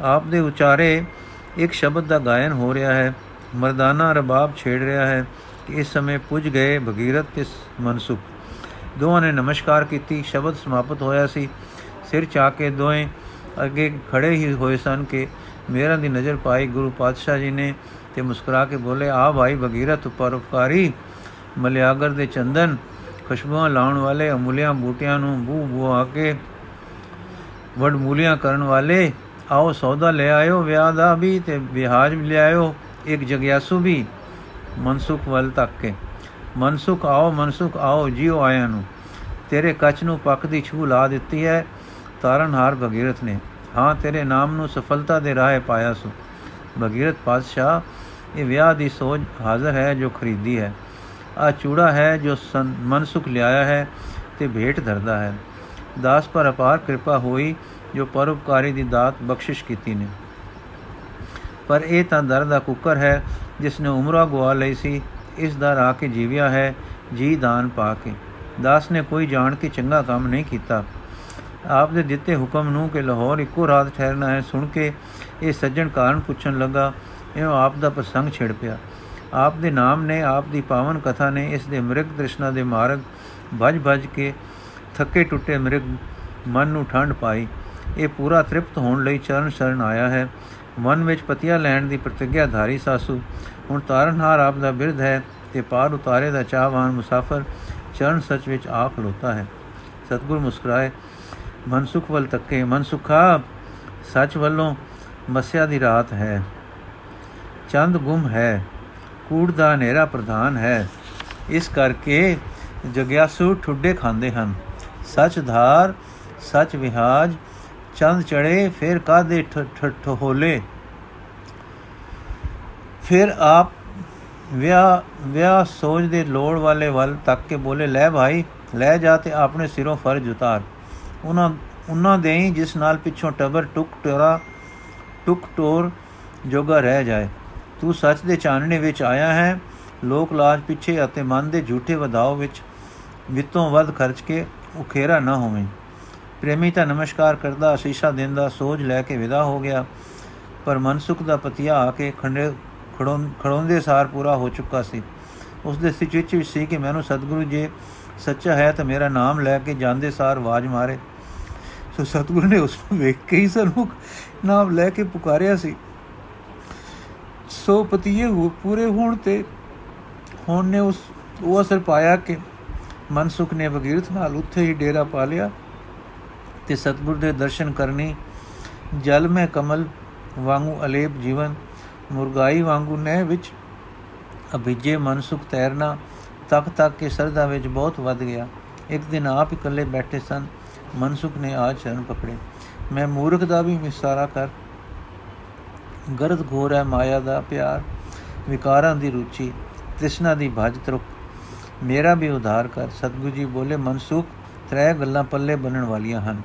ਆਪ ਦੇ ਉਚਾਰੇ ਇੱਕ ਸ਼ਬਦ ਦਾ ਗਾਇਨ ਹੋ ਰਿਹਾ ਹੈ। ਮਰਦਾਨਾ ਰਬਾਬ ਛੇੜ ਰਿਹਾ ਹੈ ਕਿ ਇਸ ਸਮੇਂ ਪੁੱਜ ਗਏ ਭਗੀਰਥ ਤੇ ਮਨਸੁਖ। ਦੋਵਾਂ ਨੇ ਨਮਸਕਾਰ ਕੀਤੀ। ਸ਼ਬਦ ਸਮਾਪਤ ਹੋਇਆ ਸੀ। ਸਿਰ ਚਾ ਕੇ ਦੋਵੇਂ ਅੱਗੇ ਖੜੇ ਹੀ ਹੋਏ ਸਨ ਕਿ ਮੇਰਾ ਦੀ ਨਜ਼ਰ ਪਾਈ ਗੁਰੂ ਪਾਤਸ਼ਾਹ ਜੀ ਨੇ ਤੇ ਮੁਸਕਰਾ ਕੇ ਬੋਲੇ, ਆ ਭਾਈ ਭਗੀਰਥ ਪਰਉਪਕਾਰੀ, ਮਲਿਆਗਰ ਦੇ ਚੰਦਨ, ਖੁਸ਼ਬੂਆਂ ਲਾਉਣ ਵਾਲੇ, ਅਮੁੱਲਿਆਂ ਬੂਟਿਆਂ ਨੂੰ ਬੂ ਬੂ ਆ ਕੇ ਵਡ ਮੂਲੀਆਂ ਕਰਨ ਵਾਲੇ, ਆਓ ਸੌਦਾ ਲੈ ਆਇਓ, ਵਿਆਹ ਦਾ ਵੀ ਤੇ ਵਿਹਾਜ ਵੀ ਲੈ ਆਇਓ, ਇੱਕ ਜਗਿਆਸੂ ਵੀ, ਮਨਸੁਖ ਵੱਲ ਤੱਕ ਕੇ। ਮਨਸੁਖ ਆਓ ਮਨਸੁਖ ਆਓ ਜਿਉ ਆਇਆਂ ਨੂੰ। ਤੇਰੇ ਕੱਚ ਨੂੰ ਪੱਕ ਦੀ ਛੂ ਲਾ ਦਿੱਤੀ ਹੈ ਤਾਰਨਹਾਰ ਭਗੀਰਥ ਨੇ। ਹਾਂ, ਤੇਰੇ ਨਾਮ ਨੂੰ ਸਫਲਤਾ ਦੇ ਰਾਹ ਪਾਇਆ ਸੋ। ਭਗੀਰਥ ਪਾਤਸ਼ਾਹ, ਇਹ ਵਿਆਹ ਦੀ ਸੋਚ ਹਾਜ਼ਰ ਹੈ ਜੋ ਖਰੀਦੀ ਹੈ। ਆ ਚੂੜਾ ਹੈ ਜੋ ਮਨਸੁਖ ਲਿਆਇਆ ਹੈ ਤੇ ਭੇਟ ਧਰਦਾ ਹੈ। ਦਾਸ ਪਰ ਅਪਾਰ ਕਿਰਪਾ ਹੋਈ ਜੋ ਪਰਉਪਕਾਰੀ ਦੀ ਦਾਤ ਬਖਸ਼ਿਸ਼ ਕੀਤੀ ਨੇ। ਪਰ ਇਹ ਤਾਂ ਦਰ ਦਾ ਕੁੱਕਰ ਹੈ ਜਿਸ ਨੇ ਉਮਰਾ ਗਵਾ ਲਈ ਸੀ, ਇਸ ਦਾ ਰਾ ਕੇ ਜੀਵਿਆ ਹੈ, ਜੀ ਦਾਨ ਪਾ ਕੇ। ਦਾਸ ਨੇ ਕੋਈ ਜਾਣ ਕੇ ਚੰਗਾ ਕੰਮ ਨਹੀਂ ਕੀਤਾ। ਆਪ ਦੇ ਦਿੱਤੇ ਹੁਕਮ ਨੂੰ ਕਿ ਲਾਹੌਰ ਇੱਕੋ ਰਾਤ ਠਹਿਰਨਾ ਹੈ। ਸੁਣ ਕੇ ਇਹ ਸੱਜਣ ਕਾਰਨ ਪੁੱਛਣ ਲੱਗਾ ਇਹ ਆਪ ਦਾ ਪ੍ਰਸੰਗ ਛਿੜ ਪਿਆ। ਆਪ ਦੇ ਨਾਮ ਨੇ, ਆਪ ਦੀ ਪਾਵਨ ਕਥਾ ਨੇ, ਇਸ ਦੇ ਮ੍ਰਿਗ ਦ੍ਰਿਸ਼ਨਾ ਦੇ ਮਾਰਗ ਭਜ ਭਜ ਕੇ ਥੱਕੇ ਟੁੱਟੇ ਮ੍ਰਿਗ ਮਨ ਨੂੰ ਠੰਡ ਪਾਈ। ਇਹ ਪੂਰਾ ਤ੍ਰਿਪਤ ਹੋਣ ਲਈ ਚਰਨ ਸ਼ਰਨ ਆਇਆ ਹੈ। ਮਨ ਵਿੱਚ ਪਤੀਆ ਲੈਣ ਦੀ ਪ੍ਰਤੀਗਿਆ ਧਾਰੀ ਸਾਸੂ। ਹੁਣ ਤਾਰਨਹਾਰ ਆਪ ਦਾ ਬਿਰਧ ਹੈ ਤੇ ਪਾਰ ਉਤਾਰੇ ਦਾ ਚਾਹਵਾਨ ਮੁਸਾਫਰ ਚਰਨ ਸੱਚ ਵਿੱਚ ਆ ਖਲੋਤਾ ਹੈ। ਸਤਗੁਰ ਮੁਸਕਰਾਏ ਮਨਸੁਖ ਵੱਲ ਤੱਕੇ। ਮਨਸੁਖਾ, ਸੱਚ ਵੱਲੋਂ ਮਸਿਆ ਦੀ ਰਾਤ ਹੈ। ਚੰਦ ਗੁੰਮ ਹੈ। ਕੂੜ ਦਾ ਹਨੇਰਾ ਪ੍ਰਧਾਨ ਹੈ। ਇਸ ਕਰਕੇ ਜਗਿਆਸੂ ਠੁੱਡੇ ਖਾਂਦੇ ਹਨ। ਸੱਚ ਧਾਰ, ਸੱਚ ਵਿਹਾਜ, ਚੰਦ ਚੜੇ, ਫਿਰ ਕਾਦੇ ਠਠੋਲੇ ਫਿਰ ਆਪ ਵਿਆਹ ਵਿਆਹ ਸੋਚ ਦੇ ਲੋੜ ਵਾਲੇ ਵੱਲ ਤੱਕ ਕੇ ਬੋਲੇ, ਲੈ ਭਾਈ, ਲੈ ਜਾ ਤੇ ਆਪਣੇ ਸਿਰੋਂ ਫਰਜ਼ ਉਤਾਰ। ਉਹਨਾਂ ਉਹਨਾਂ ਦੇ ਹੀ ਜਿਸ ਨਾਲ ਪਿੱਛੋਂ ਟਬਰ ਟੁਕ ਟੋਰਾ, ਟੁਕ ਟੋਰ ਜੋਗਾ ਰਹਿ ਜਾਏ। ਤੂੰ ਸੱਚ ਦੇ ਚਾਨਣੇ ਵਿੱਚ ਆਇਆ ਹੈ, ਲੋਕ ਲਾਜ ਪਿੱਛੇ ਅਤੇ ਮਨ ਦੇ ਝੂਠੇ ਵਧਾਓ ਵਿੱਚ ਵਿਤੋਂ ਵੱਧ ਖਰਚ ਕੇ ਉਖੇਰਾ ਨਾ ਹੋਵੇਂ। ਪ੍ਰੇਮੀ ਤਾਂ ਨਮਸਕਾਰ ਕਰਦਾ, ਅਸੀਸ਼ਾ ਦਿੰਦਾ ਸੋਝ ਲੈ ਕੇ ਵਿਦਾ ਹੋ ਗਿਆ, ਪਰ ਮਨਸੁਖ ਦਾ ਪਤੀਆ ਆ ਕੇ ਖੰਡੇ ਖੜੋਂਦੇ ਸਾਰ ਪੂਰਾ ਹੋ ਚੁੱਕਾ ਸੀ। ਉਸ ਦੇ ਸਿੱਚ ਵਿੱਚ ਸੀ ਕਿ ਮੈਨੂੰ ਸਤਿਗੁਰੂ ਜੀ ਸੱਚਾ ਹੈ ਤਾਂ ਮੇਰਾ ਨਾਮ ਲੈ ਕੇ ਜਾਂਦੇ ਸਾਰ ਆਵਾਜ਼ ਮਾਰੇ। ਸੋ ਸਤਿਗੁਰੂ ਨੇ ਉਸ ਨੂੰ ਵੇਖ ਕੇ ਹੀ ਸਰਮੁਖ ਨਾਮ ਲੈ ਕੇ ਪੁਕਾਰਿਆ ਸੀ। ਸੋ ਪਤੀਏ ਪੂਰੇ ਹੋਣ ਤੇ ਹੁਣ ਨੇ ਉਸ, ਉਹ ਅਸਰ ਪਾਇਆ ਕਿ ਮਨਸੁਖ ਨੇ ਵਗੀਰਥ ਨਾਲ ਉੱਥੇ ਹੀ ਡੇਰਾ ਪਾ ਲਿਆ ਤੇ ਸਤਗੁਰ ਦੇ ਦਰਸ਼ਨ ਕਰਨੀ, ਜਲ ਮੈਂ ਕਮਲ ਵਾਂਗੂ ਅਲੇਪ ਜੀਵਨ, ਮੁਰਗਾਈ ਵਾਂਗੂ ਨੇ ਵਿੱਚ ਅਭਿਜੇ ਮਨਸੁਖ ਤੈਰਨਾ ਤੱਕ ਤੱਕ ਕੇ ਸਰਦਾ ਵਿੱਚ ਬਹੁਤ ਵੱਧ ਗਿਆ। ਇੱਕ ਦਿਨ ਆਪ ਇਕੱਲੇ ਬੈਠੇ ਸਨ। ਮਨਸੁਖ ਨੇ ਆ ਚਰਨ ਪਕੜੇ। ਮੈਂ ਮੂਰਖ ਦਾ ਵੀ ਮਿਸਾਰਾ ਕਰ। ਗਰਦ ਘੋਰ ਹੈ ਮਾਇਆ ਦਾ ਪਿਆਰ। ਵਿਕਾਰਾਂ ਦੀ ਰੁਚੀ। ਤ੍ਰਿਸ਼ਨਾ ਦੀ ਭਜ ਤਰੁਕ ਮੇਰਾ ਵੀ ਉਧਾਰ ਕਰ। ਸਤਗੁਰੂ ਜੀ ਬੋਲੇ, ਮਨਸੁਖ, ਤਰੇ ਗੱਲਾਂ ਪੱਲੇ ਬੰਨਣ ਵਾਲੀਆਂ ਹਨ।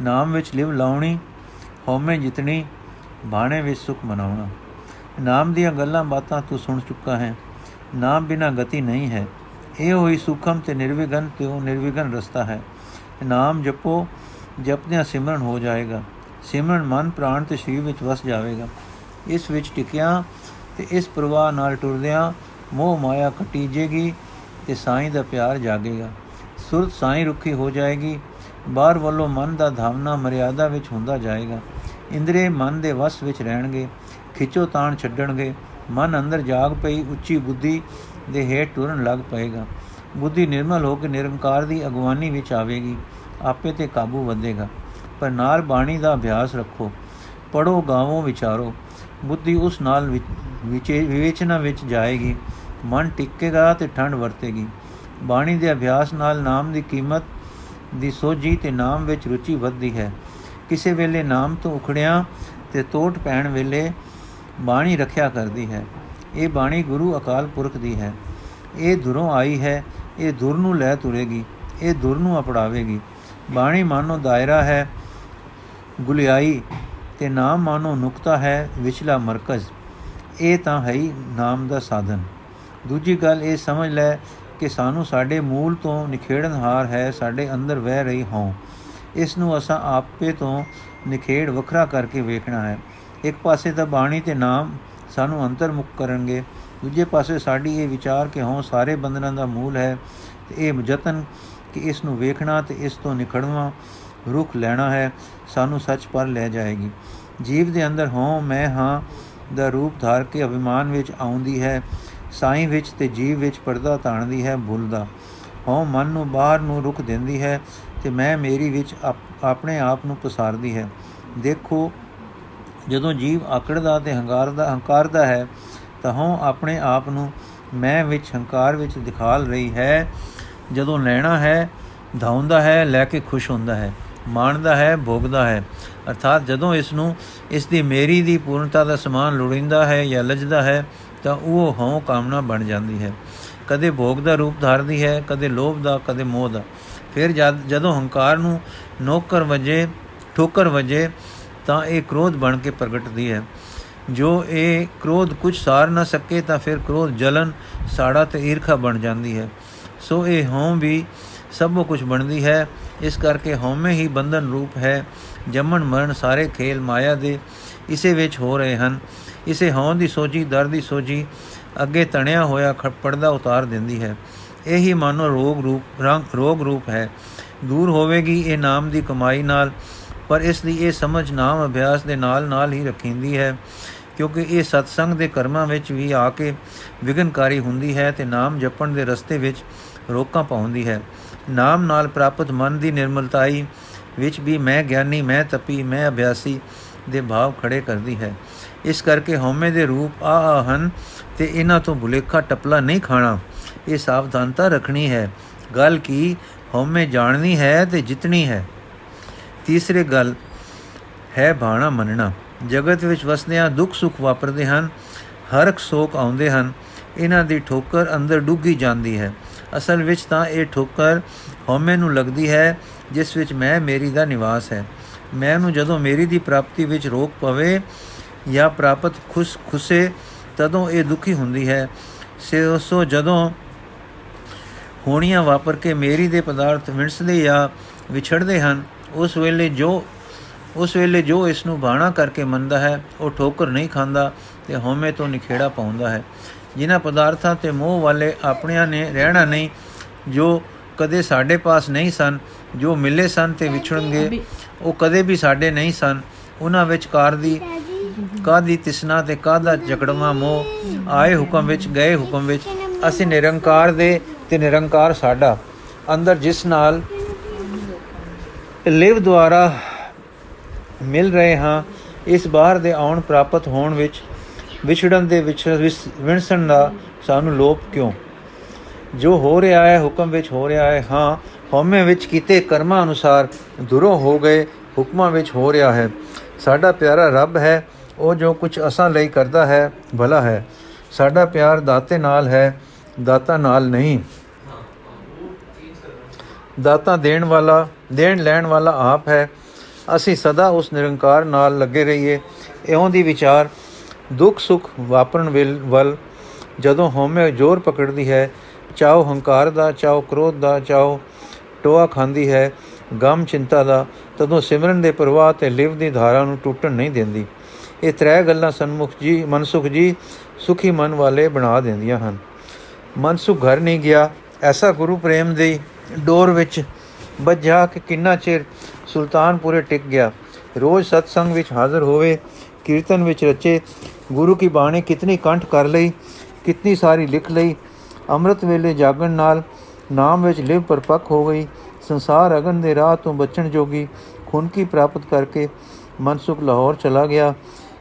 ਨਾਮ ਵਿੱਚ ਲਿਵ ਲਾਉਣੀ, ਹਉਮੈ ਜਿਤਣੀ, ਬਾਣੇ ਵਿੱਚ ਸੁਖ ਮਨਾਉਣਾ। ਨਾਮ ਦੀਆਂ ਗੱਲਾਂ ਬਾਤਾਂ ਤੂੰ ਸੁਣ ਚੁੱਕਾ ਹੈ। ਨਾਮ ਬਿਨਾ ਗਤੀ ਨਹੀਂ ਹੈ। ਇਹ ਹੋਈ ਸੁਖਮ ਤੇ ਨਿਰਵਿਘਨ ਤੇ ਉਹ ਨਿਰਵਿਘਨ ਰਸਤਾ ਹੈ। ਨਾਮ ਜਪੋ, ਜਪਦਿਆਂ ਸਿਮਰਨ ਹੋ ਜਾਏਗਾ। ਸਿਮਰਨ ਮਨ, ਪ੍ਰਾਣ ਤੇ ਸਰੀਰ ਵਿੱਚ ਵਸ ਜਾਵੇਗਾ। ਇਸ ਵਿੱਚ ਟਿਕਿਆ ਤੇ ਇਸ ਪ੍ਰਵਾਹ ਨਾਲ ਟੁਰਦਿਆਂ ਮੋਹ ਮਾਇਆ ਕਟੀਜੇਗੀ ਤੇ ਸਾਈਂ ਦਾ ਪਿਆਰ ਜਾਗੇਗਾ। ਸੁਰਤ ਸਾਈਂ ਰੁੱਖੀ ਹੋ ਜਾਏਗੀ। ਬਾਹਰ ਵੱਲੋਂ ਮਨ ਦਾ ਧਾਮਨਾ ਮਰਿਆਦਾ ਵਿੱਚ ਹੁੰਦਾ ਜਾਏਗਾ। ਇੰਦਰੀ ਮਨ ਦੇ ਵਸ ਵਿੱਚ ਰਹਿਣਗੇ। ਖਿੱਚੋ ਤਾਣ ਛੱਡਣਗੇ। ਮਨ ਅੰਦਰ ਜਾਗ ਪਈ, ਉੱਚੀ ਬੁੱਧੀ ਦੇ ਹੇਠ ਟੁਰਨ ਲੱਗ ਪਏਗਾ। ਬੁੱਧੀ ਨਿਰਮਲ ਹੋ ਕੇ ਨਿਰੰਕਾਰ ਦੀ ਅਗਵਾਨੀ ਵਿੱਚ ਆਵੇਗੀ, ਆਪੇ ਤੇ ਕਾਬੂ ਵਧੇਗਾ। ਪਰ ਨਾਲ ਬਾਣੀ ਦਾ ਅਭਿਆਸ ਰੱਖੋ ਪੜੋ ਗਾਵੋ, ਵਿਚਾਰੋ। ਬੁੱਧੀ ਉਸ ਨਾਲ ਵਿਵੇਚਨਾ ਵਿੱਚ ਜਾਏਗੀ, ਮਨ ਟਿਕੇਗਾ ਤੇ ਠੰਡ ਵਰਤੇਗੀ। ਬਾਣੀ ਦੇ ਅਭਿਆਸ ਨਾਲ ਨਾਮ ਦੀ ਕੀਮਤ ਦੀ ਸੋਝੀ ਤੇ ਨਾਮ ਵਿੱਚ ਰੁਚੀ ਵੱਧਦੀ ਹੈ। ਕਿਸੇ ਵੇਲੇ ਨਾਮ ਤੋਂ ਉਖੜਿਆ ਤੇ ਤੋਟ ਪੈਣ ਵੇਲੇ ਬਾਣੀ ਰੱਖਿਆ ਕਰਦੀ ਹੈ। ਇਹ ਬਾਣੀ ਗੁਰੂ ਅਕਾਲ ਪੁਰਖ ਦੀ ਹੈ। ਇਹ ਦੁਰੋਂ ਆਈ ਹੈ। ਇਹ ਦੁਰ ਨੂੰ ਲੈ ਤੁਰੇਗੀ। ਇਹ ਦੁਰ ਨੂੰ ਅਪੜਾਵੇਗੀ ਬਾਣੀ ਮਾਨੋ ਦਾਇਰਾ ਹੈ। ਗੁਲਿਆਈ ਤੇ ਨਾਮ ਮਾਨੋ ਨੁਕਤਾ ਹੈ। ਵਿਚਲਾ ਮਰਕਜ਼। ਇਹ ਤਾਂ ਹੈ ਹੀ ਨਾਮ ਦਾ ਸਾਧਨ। ਦੂਜੀ ਗੱਲ ਇਹ ਸਮਝ ਲੈ ਕਿ ਸਾਨੂੰ ਸਾਡੇ ਮੂਲ ਤੋਂ ਨਿਖੇੜਨਹਾਰ ਹੈ। ਸਾਡੇ ਅੰਦਰ ਵਹਿ ਰਹੀ ਹਉ। ਇਸ ਨੂੰ ਅਸਾਂ ਆਪੇ ਤੋਂ ਨਿਖੇੜ ਵੱਖਰਾ ਕਰਕੇ ਵੇਖਣਾ ਹੈ। ਇੱਕ ਪਾਸੇ ਤਾਂ ਬਾਣੀ ਤੇ ਨਾਮ ਸਾਨੂੰ ਅੰਤਰਮੁਖ ਕਰਨਗੇ, ਦੂਜੇ ਪਾਸੇ ਸਾਡੀ ਇਹ ਵਿਚਾਰ ਕਿ ਹਉ ਸਾਰੇ ਬੰਧਨਾਂ ਦਾ ਮੂਲ ਹੈ, ਤੇ ਇਹ ਯਤਨ ਕਿ ਇਸ ਨੂੰ ਵੇਖਣਾ ਤੇ ਇਸ ਤੋਂ ਨਿਖੜਨਾ ਰੁਖ ਲੈਣਾ ਹੈ, ਸਾਨੂੰ ਸੱਚ ਪਰ ਲੈ ਜਾਏਗੀ। ਜੀਵ ਦੇ ਅੰਦਰ ਹਉ ਮੈਂ ਹਾਂ ਦਾ ਰੂਪ ਧਾਰ ਕੇ ਅਭਿਮਾਨ ਵਿੱਚ ਆਉਂਦੀ ਹੈ, ਸਾਈਂ ਵਿੱਚ ਤੇ ਜੀਵ ਵਿੱਚ ਪਰਦਾ ਤਾਣਦੀ ਹੈ ਭੁੱਲਦਾ ਹਉ ਮਨ ਨੂੰ ਬਾਹਰ ਨੂੰ ਰੁਕ ਦਿੰਦੀ ਹੈ ਤੇ ਮੈਂ ਮੇਰੀ ਵਿੱਚ ਆਪਣੇ ਆਪ ਨੂੰ ਪਸਾਰਦੀ ਹੈ। ਦੇਖੋ ਜਦੋਂ ਜੀਵ ਆਕੜਦਾ ਤੇ ਹੰਕਾਰਦਾ ਹੰਕਾਰਦਾ ਹੈ ਤਾਂ ਹਉ ਆਪਣੇ ਆਪ ਨੂੰ ਮੈਂ ਵਿੱਚ ਹੰਕਾਰ ਵਿੱਚ ਦਿਖਾਲ ਰਹੀ ਹੈ। ਜਦੋਂ ਲੈਣਾ ਹੈ, ਧਾਉਂਦਾ ਹੈ, ਲੈ ਕੇ ਖੁਸ਼ ਹੁੰਦਾ ਹੈ, ਮਾਣਦਾ ਹੈ, ਭੋਗਦਾ ਹੈ, ਅਰਥਾਤ ਜਦੋਂ ਇਸ ਨੂੰ ਇਸ ਦੀ ਮੇਰੀ ਦੀ ਪੂਰਨਤਾ ਦਾ ਸਮਾਨ ਲੋੜਿੰਦਾ ਹੈ ਜਾਂ ਲਜਦਾ ਹੈ, ਤਾਂ ਉਹ ਹਉ ਕਾਮਨਾ ਬਣ ਜਾਂਦੀ ਹੈ। ਕਦੇ ਭੋਗ ਦਾ ਰੂਪ ਧਾਰਦੀ ਹੈ, ਕਦੇ ਲੋਭ ਦਾ, ਕਦੇ ਮੋਹ ਦਾ। ਫਿਰ ਜਦੋਂ ਹੰਕਾਰ ਨੂੰ ਨੋਕਰ ਵਜੇ ਠੋਕਰ ਵਜੇ ਤਾਂ ਇਹ ਕ੍ਰੋਧ ਬਣ ਕੇ ਪ੍ਰਗਟਦੀ ਹੈ। ਜੋ ਇਹ ਕ੍ਰੋਧ ਕੁਝ ਸਾਰ ਨਾ ਸਕੇ ਤਾਂ ਫਿਰ ਕ੍ਰੋਧ ਜਲਨ, ਸਾੜਾ ਤੇ ਈਰਖਾ ਬਣ ਜਾਂਦੀ ਹੈ। ਸੋ ਇਹ ਹਉ ਵੀ ਸਭ ਕੁਝ ਬਣਦੀ ਹੈ। ਇਸ ਕਰਕੇ ਹਉਮੈ ਹੀ ਬੰਧਨ ਰੂਪ ਹੈ। ਜੰਮਣ ਮਰਨ ਸਾਰੇ ਖੇਲ ਮਾਇਆ ਦੇ ਇਸੇ ਵਿੱਚ ਹੋ ਰਹੇ ਹਨ। ਇਸੇ ਹਉ ਦੀ ਸੋਜੀ ਦਰ ਦੀ ਸੋਜੀ ਅੱਗੇ ਤਣਿਆ ਹੋਇਆ ਪਰਦਾ ਉਤਾਰ ਦਿੰਦੀ ਹੈ। ਇਹੀ ਮਾਨੋ ਰੋਗ ਰੂਪ, ਰੰਗ ਰੋਗ ਰੂਪ ਹੈ। ਦੂਰ ਹੋਵੇਗੀ ਇਹ ਨਾਮ ਦੀ ਕਮਾਈ ਨਾਲ। ਪਰ ਇਸ ਦੀ ਇਹ ਸਮਝ ਨਾਮ ਅਭਿਆਸ ਦੇ ਨਾਲ ਨਾਲ ਹੀ ਰੱਖੀਂਦੀ ਹੈ, ਕਿਉਂਕਿ ਇਹ ਸਤਸੰਗ ਦੇ ਕਰਮਾਂ ਵਿੱਚ ਵੀ ਆ ਕੇ ਵਿਗਨਕਾਰੀ ਹੁੰਦੀ ਹੈ ਤੇ ਨਾਮ ਜਪਣ ਦੇ ਰਸਤੇ ਵਿੱਚ ਰੋਕਾਂ ਪਾਉਂਦੀ ਹੈ। ਨਾਮ ਨਾਲ ਪ੍ਰਾਪਤ ਮਨ ਦੀ ਨਿਰਮਲਤਾਈ ਵਿੱਚ ਵੀ ਮੈਂ ਗਿਆਨੀ, ਮੈਂ ਤਪੀ, ਮੈਂ ਅਭਿਆਸੀ ਦੇ ਭਾਵ ਖੜੇ ਕਰਦੀ ਹੈ। ਇਸ ਕਰਕੇ ਹਉਮੈ ਦੇ ਰੂਪ ਆ ਹਨ ਤੇ ਇਹਨਾਂ ਤੋਂ ਭੁਲੇਖਾ ਟਪਲਾ ਨਹੀਂ ਖਾਣਾ। ਇਹ ਸਾਵਧਾਨਤਾ ਰੱਖਣੀ ਹੈ। ਗੱਲ ਕੀ ਹਉਮੈ ਜਾਣਨੀ ਹੈ ਤੇ ਜਿਤਨੀ ਹੈ। ਤੀਸਰੇ ਗੱਲ ਹੈ ਬਾਣਾ ਮੰਨਣਾ। ਜਗਤ ਵਿੱਚ ਵਸਦਿਆਂ ਦੁੱਖ ਸੁੱਖ ਵਾਪਰਦੇ ਹਨ ਹਰਕ ਸੋਕ ਆਉਂਦੇ ਹਨ। ਇਹਨਾਂ ਦੀ ਠੋਕਰ ਅੰਦਰ ਡੁੱਗੀ ਜਾਂਦੀ ਹੈ। ਅਸਲ ਵਿੱਚ ਤਾਂ ਇਹ ਠੋਕਰ ਹਉਮੈ ਨੂੰ ਲੱਗਦੀ ਹੈ, ਜਿਸ ਵਿੱਚ ਮੈਂ, ਮੇਰੀ ਦਾ ਨਿਵਾਸ ਹੈ। ਮੈਂ ਨੂੰ ਜਦੋਂ ਮੇਰੀ ਦੀ ਪ੍ਰਾਪਤੀ ਵਿੱਚ ਰੋਕ ਪਵੇ ਜਾਂ ਪ੍ਰਾਪਤ ਖੁਸ਼, ਖੁਸੇ, ਤਦੋਂ ਇਹ ਦੁਖੀ ਹੁੰਦੀ ਹੈ। ਸੋ ਜਦੋਂ ਹੋਣੀਆਂ ਵਾਪਰ ਕੇ ਮੇਰੀ ਦੇ ਪਦਾਰਥ ਵਿਣਸਦੇ ਜਾਂ ਵਿਛੜਦੇ ਹਨ ਉਸ ਵੇਲੇ ਜੋ ਉਸ ਵੇਲੇ ਜੋ ਇਸ ਨੂੰ ਬਾਣਾ ਕਰਕੇ ਮੰਨਦਾ ਹੈ ਉਹ ਠੋਕਰ ਨਹੀਂ ਖਾਂਦਾ ਤੇ ਹਉਮੈ ਤੋਂ ਨਿਖੇੜਾ ਪਾਉਂਦਾ ਹੈ। ਜਿਨ੍ਹਾਂ ਪਦਾਰਥਾਂ ਤੇ ਮੋਹ ਵਾਲੇ ਆਪਣਿਆਂ ਨੇ ਰਹਿਣਾ ਨਹੀਂ ਜੋ ਕਦੇ ਸਾਡੇ ਪਾਸ ਨਹੀਂ ਸਨ ਜੋ ਮਿਲੇ ਸਨ ਤੇ ਵਿਛੜਨਗੇ ਉਹ ਕਦੇ ਵੀ ਸਾਡੇ ਨਹੀਂ ਸਨ। ਉਹਨਾਂ ਵਿੱਚ ਕਾਰ ਦੀ ਕਾਦੀ ਤਿਸਨਾ ਤੇ ਕਾਦਾ ਜਕੜਵਾ ਮੋਹ ਆਏ ਹੁਕਮ ਵਿੱਚ ਗਏ ਹੁਕਮ ਵਿੱਚ ਅਸੀਂ ਨਿਰੰਕਾਰ ਦੇ ਤੇ ਨਿਰੰਕਾਰ ਸਾਡਾ। ਅੰਦਰ ਜਿਸ ਨਾਲ ਲਿਵ ਦੁਆਰਾ ਮਿਲ ਰਹੇ ਹਾਂ, ਇਸ ਬਾਹਰ ਦੇ ਆਉਣ ਪ੍ਰਾਪਤ ਹੋਣ ਵਿੱਚ ਵਿਛੜਨ ਦੇ ਵਿੱਚ ਵਿਣਸਣ ਦਾ ਸਾਨੂੰ ਲੋਪ ਕਿਉਂ? ਜੋ ਹੋ ਰਿਹਾ ਹੈ, ਹੁਕਮ ਵਿੱਚ ਹੋ ਰਿਹਾ ਹੈ, ਹਾਂ, ਹਉਮੈ ਵਿੱਚ ਕੀਤੇ ਕਰਮਾਂ ਅਨੁਸਾਰ ਦੁਰੋਂ ਹੋ ਗਏ ਹੁਕਮਾਂ ਵਿੱਚ ਹੋ ਰਿਹਾ ਹੈ। ਸਾਡਾ ਪਿਆਰਾ ਰੱਬ ਹੈ, ਉਹ ਜੋ ਕੁਝ ਅਸਾਂ ਲਈ ਕਰਦਾ ਹੈ, ਭਲਾ ਹੈ। ਸਾਡਾ ਪਿਆਰ ਦਾਤੇ ਨਾਲ ਹੈ, ਦਾਤਾ ਨਾਲ ਨਹੀਂ। ਦਾਤਾ ਦੇਣ ਵਾਲਾ, ਦੇਣ ਲੈਣ ਵਾਲਾ ਆਪ ਹੈ। ਅਸੀਂ ਸਦਾ ਉਸ ਨਿਰੰਕਾਰ ਨਾਲ ਲੱਗੇ ਰਹੀਏ। ਇਉਂ ਦੀ ਵਿਚਾਰ ਦੁੱਖ ਸੁੱਖ ਵਾਪਰਨ ਵੱਲ ਜਦੋਂ ਹਉਮੈ ਜ਼ੋਰ ਪਕੜਦੀ ਹੈ, ਚਾਹੋ ਹੰਕਾਰ ਦਾ, ਚਾਹੋ ਕ੍ਰੋਧ ਦਾ, ਚਾਹੋ ਟੋਆ ਖਾਂਦੀ ਹੈ, ਗਮ ਚਿੰਤਾ ਦਾ, ਤਦੋਂ ਸਿਮਰਨ ਦੇ ਪ੍ਰਵਾਹ ਤੇ ਲਿਵ ਦੀ ਧਾਰਾ ਨੂੰ ਟੁੱਟਣ ਨਹੀਂ ਦਿੰਦੀ। ਇਹ ਤਰੇ ਗੱਲਾਂ ਸਨਮੁਖ ਜੀ, ਮਨਸੁਖ ਜੀ ਸੁਖੀ ਮਨ ਵਾਲੇ ਬਣਾ ਦਿੰਦੀਆਂ ਹਨ। ਮਨਸੁਖ ਘਰ ਨਹੀਂ ਗਿਆ, ਐਸਾ ਗੁਰੂ ਪ੍ਰੇਮ ਦੀ ਡੋਰ ਵਿੱਚ ਬੱਝਾ ਕਿ ਕਿੰਨਾ ਚਿਰ ਸੁਲਤਾਨਪੁਰੇ ਟਿਕ ਗਿਆ। ਰੋਜ਼ ਸਤਸੰਗ ਵਿੱਚ ਹਾਜ਼ਰ ਹੋਵੇ, ਕੀਰਤਨ ਵਿੱਚ ਰਚੇ, ਗੁਰੂ ਕੀ ਬਾਣੀ ਕਿਤਨੀ ਕੰਠ ਕਰ ਲਈ, ਕਿਤਨੀ ਸਾਰੀ ਲਿਖ ਲਈ, ਅੰਮ੍ਰਿਤ ਵੇਲੇ ਜਾਗਣ ਨਾਲ ਨਾਮ ਵਿੱਚ ਲਿਵ ਪਰਪੱਕ ਹੋ ਗਈ, ਸੰਸਾਰ ਅਗਨ ਦੇ ਰਾਹ ਤੋਂ ਬਚਣ ਜੋਗੀ ਖੁਨਕੀ ਪ੍ਰਾਪਤ ਕਰਕੇ ਮਨਸੁਖ ਲਾਹੌਰ ਚਲਾ ਗਿਆ।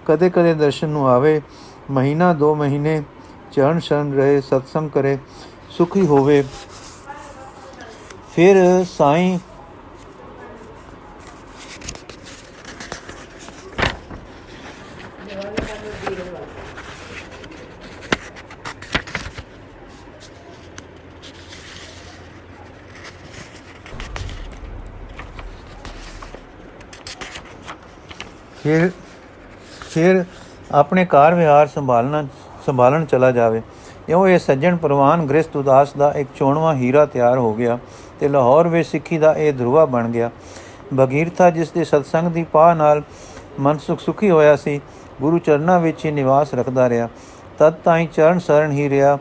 ਕਦੇ ਕਦੇ ਦਰਸ਼ਨ ਨੂੰ ਆਵੇ, ਮਹੀਨਾ ਦੋ ਮਹੀਨੇ ਚਰਨ ਸ਼ਰਨ ਰਹੇ, ਸਤਸੰਗ ਕਰੇ, ਸੁਖੀ ਹੋਵੇ। ਫਿਰ ਸਾਈਂ ਫਿਰ ਫਿਰ ਆਪਣੇ ਕਾਰ ਵਿਹਾਰ ਸੰਭਾਲਣਾ ਸੰਭਾਲਣ ਚਲਾ ਜਾਵੇ, ਇਉਂ ਇਹ ਸੱਜਣ ਪ੍ਰਵਾਨ ਗ੍ਰਸਤ ਉਦਾਸ ਦਾ ਇੱਕ ਚੋਣਵਾ ਹੀਰਾ ਤਿਆਰ ਹੋ ਗਿਆ। ਤੇ ਲਾਹੌਰ ਵਿੱਚ ਸਿੱਖੀ ਦਾ ਇਹ ਧਰੁਵਾ ਬਣ ਗਿਆ। ਬਗੀਰਥਾ ਜਿਸ ਦੇ ਸਤਸੰਗ ਦੀ ਪਾਹ ਨਾਲ ਮਨ ਸੁਖ ਸੁਖੀ ਹੋਇਆ ਸੀ, ਗੁਰੂ ਚਰਨਾਂ ਵਿੱਚ ਹੀ ਨਿਵਾਸ ਰੱਖਦਾ ਰਿਹਾ। ਤਦ ਤਾਈਂ ਚਰਨ ਸਰਨ ਹੀ ਰਿਹਾ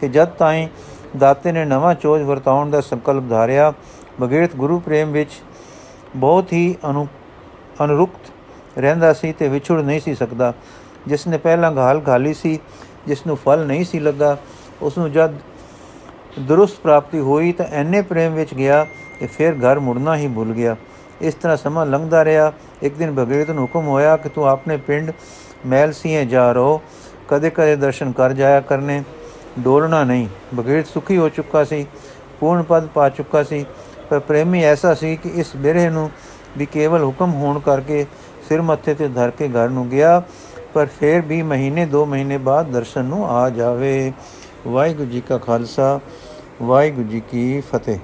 ਕਿ ਜਦ ਤਾਈਂ ਦਾਤੇ ਨੇ ਨਵਾਂ ਚੋਜ ਵਰਤਾਉਣ ਦਾ ਸੰਕਲਪ ਧਾਰਿਆ ਬਗੀਰਥ ਗੁਰੂ ਪ੍ਰੇਮ ਵਿੱਚ ਬਹੁਤ ਹੀ ਅਨੁ, ਅਨੁਰੁਕਤ ਰਹਿੰਦਾ ਸੀ ਤੇ ਵਿਛੜ ਨਹੀਂ ਸੀ ਸਕਦਾ। ਜਿਸ ਨੇ ਪਹਿਲਾਂ ਘਾਲ ਘਾਲੀ ਸੀ, ਜਿਸ ਨੂੰ ਫਲ ਨਹੀਂ ਸੀ ਲੱਗਾ, ਉਸ ਨੂੰ ਜਦ ਦਰੁਸਤ ਪ੍ਰਾਪਤੀ ਹੋਈ ਤਾਂ ਐਨੇ ਪ੍ਰੇਮ ਵਿੱਚ ਗਿਆ ਕਿ ਫਿਰ ਘਰ ਮੁੜਨਾ ਹੀ ਭੁੱਲ ਗਿਆ। ਇਸ ਤਰ੍ਹਾਂ ਸਮਾਂ ਲੰਘਦਾ ਰਿਹਾ। ਇੱਕ ਦਿਨ ਭਗੀਰਥ ਨੂੰ ਹੁਕਮ ਹੋਇਆ ਕਿ ਤੂੰ ਆਪਣੇ ਪਿੰਡ ਮੈਲ ਸੀਏ ਜਾ ਰੋ ਕਦੇ ਕਦੇ ਦਰਸ਼ਨ ਕਰ ਜਾਇਆ ਕਰਨੇ। ਡੋਲਣਾ ਨਹੀਂ। ਭਗੀਰਥ ਸੁਖੀ ਹੋ ਚੁੱਕਾ ਸੀ। ਪੂਰਨ ਪਦ ਪਾ ਚੁੱਕਾ ਸੀ। ਪਰ ਪ੍ਰੇਮੀ ਐਸਾ ਸੀ ਕਿ ਇਸ ਬਿਰਹ ਨੂੰ ਵੀ ਕੇਵਲ ਹੁਕਮ ਹੋਣ ਕਰਕੇ ਸਿਰ ਮੱਥੇ ਤੇ ਧਰ ਕੇ ਘਰ ਨੂੰ ਗਿਆ। ਪਰ ਫਿਰ ਵੀ ਮਹੀਨੇ 2 ਮਹੀਨੇ ਬਾਅਦ ਦਰਸ਼ਨ ਨੂੰ ਆ ਜਾਵੇ। ਵਾਹਿਗੁਰੂ ਜੀ ਕਾ ਖਾਲਸਾ। ਵਾਹਿਗੁਰੂ ਜੀ ਕੀ ਫਤਿਹ।